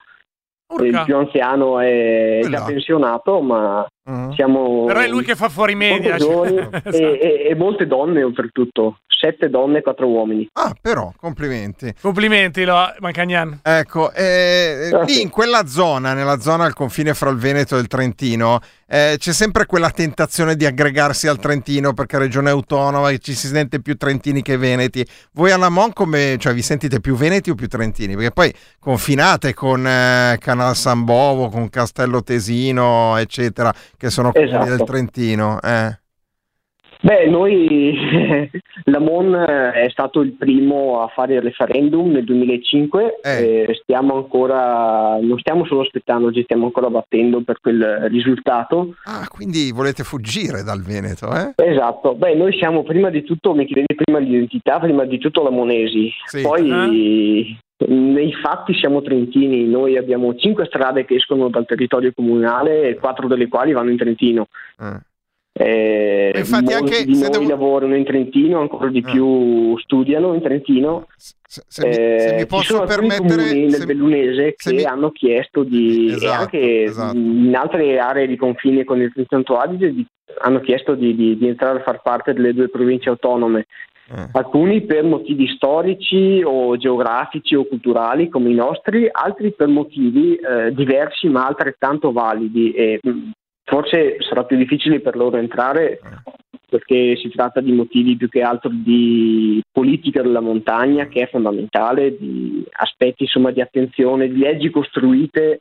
e il più anziano è già pensionato, ma siamo Però è lui che fa fuori media. cioè. e, e- e molte donne oltretutto, sette donne e quattro uomini. Ah, però, complimenti. Complimenti, lo, Mancagnan. Ecco, eh, lì in quella zona, nella zona al confine fra il Veneto e il Trentino, eh, c'è sempre quella tentazione di aggregarsi al Trentino perché è regione autonoma e ci si sente più trentini che veneti. Voi alla Mon come, cioè vi sentite più veneti o più trentini? Perché poi confinate con eh, Canal San Bovo, con Castello Tesino, eccetera, che sono comuni Esatto. del Trentino. eh. Beh, noi, la MON è stato il primo a fare il referendum nel 2005 e stiamo ancora, non stiamo solo aspettando, ci stiamo ancora battendo per quel risultato. Ah, quindi volete fuggire dal Veneto, eh? Esatto, beh noi siamo prima di tutto, mi chiedete prima l'identità, prima di tutto la Monesi, Sì. poi nei fatti siamo trentini, noi abbiamo cinque strade che escono dal territorio comunale e quattro delle quali vanno in Trentino. Eh, infatti molti anche di se noi devo- Eh. lavorano in Trentino, ancora di più studiano in Trentino. se mi- se mi ci posso sono alcuni permettere, se- nel Bellunese se che mi- hanno chiesto di, e Esatto, anche esatto. in altre aree di confine con il Trentino Adige di- hanno chiesto di, di- di entrare a far parte delle due province autonome. Eh. Alcuni per motivi storici o geografici o culturali come i nostri, altri per motivi eh, diversi ma altrettanto validi e mh, forse sarà più difficile per loro entrare perché si tratta di motivi più che altro di politica della montagna che è fondamentale, di aspetti insomma di attenzione, di leggi costruite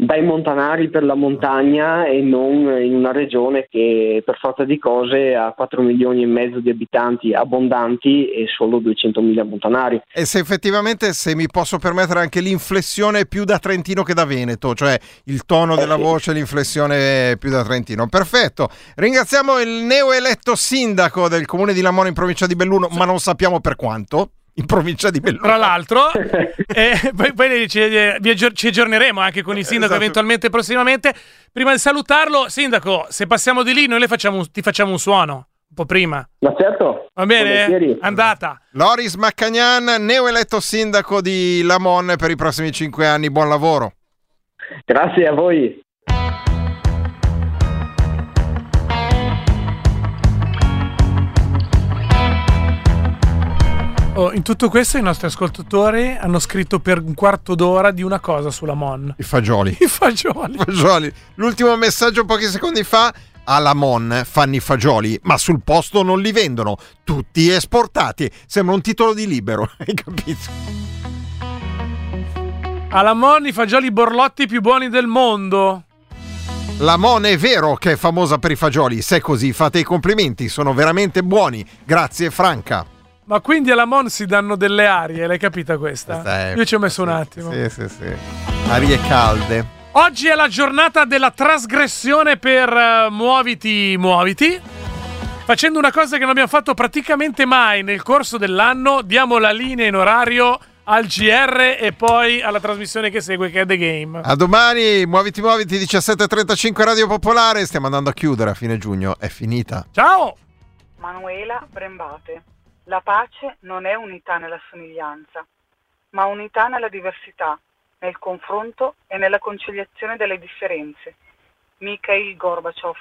dai montanari per la montagna e non in una regione che per forza di cose ha 4 milioni e mezzo di abitanti abbondanti e solo 200 mila montanari. E se effettivamente, se mi posso permettere, anche l'inflessione è più da Trentino che da Veneto, cioè il tono della voce, l'inflessione è più da Trentino. Perfetto. Ringraziamo il neoeletto sindaco del comune di Lamone in provincia di Belluno, ma non sappiamo per quanto. In provincia di Belluno. Tra l'altro, eh, poi, poi ci, vi aggior- ci aggiorneremo anche con il sindaco Esatto. eventualmente prossimamente. Prima di salutarlo, sindaco, se passiamo di lì, noi le facciamo un- ti facciamo un suono un po' prima. Ma certo. Va bene? volentieri. Andata. Loris Maccagnan, neoeletto sindaco di Lamon per i prossimi cinque anni. Buon lavoro. Grazie a voi. Oh, in tutto questo i nostri ascoltatori hanno scritto per un quarto d'ora di una cosa sulla Mon. I fagioli. I fagioli. fagioli. L'ultimo messaggio pochi secondi fa. Alla Mon fanno i fagioli, ma sul posto non li vendono, tutti esportati. Sembra un titolo di libero, hai capito? Alla Mon i fagioli borlotti più buoni del mondo. La Mon è vero che è famosa per i fagioli, se è così fate i complimenti, sono veramente buoni. Grazie Franca. Ma quindi alla Mon si danno delle arie, l'hai capita questa? Questa è- Io ci ho messo un attimo. Sì, sì, sì. Arie calde. Oggi è la giornata della trasgressione per eh, Muoviti, Muoviti. Facendo una cosa che non abbiamo fatto praticamente mai nel corso dell'anno, diamo la linea in orario al GR e poi alla trasmissione che segue che è The Game. A domani, muoviti, muoviti, 17.35 Radio Popolare. Stiamo andando a chiudere a fine giugno, è finita. Ciao! Manuela Brembate. La pace non è unità nella somiglianza, ma unità nella diversità, nel confronto e nella conciliazione delle differenze. Mikhail Gorbaciov.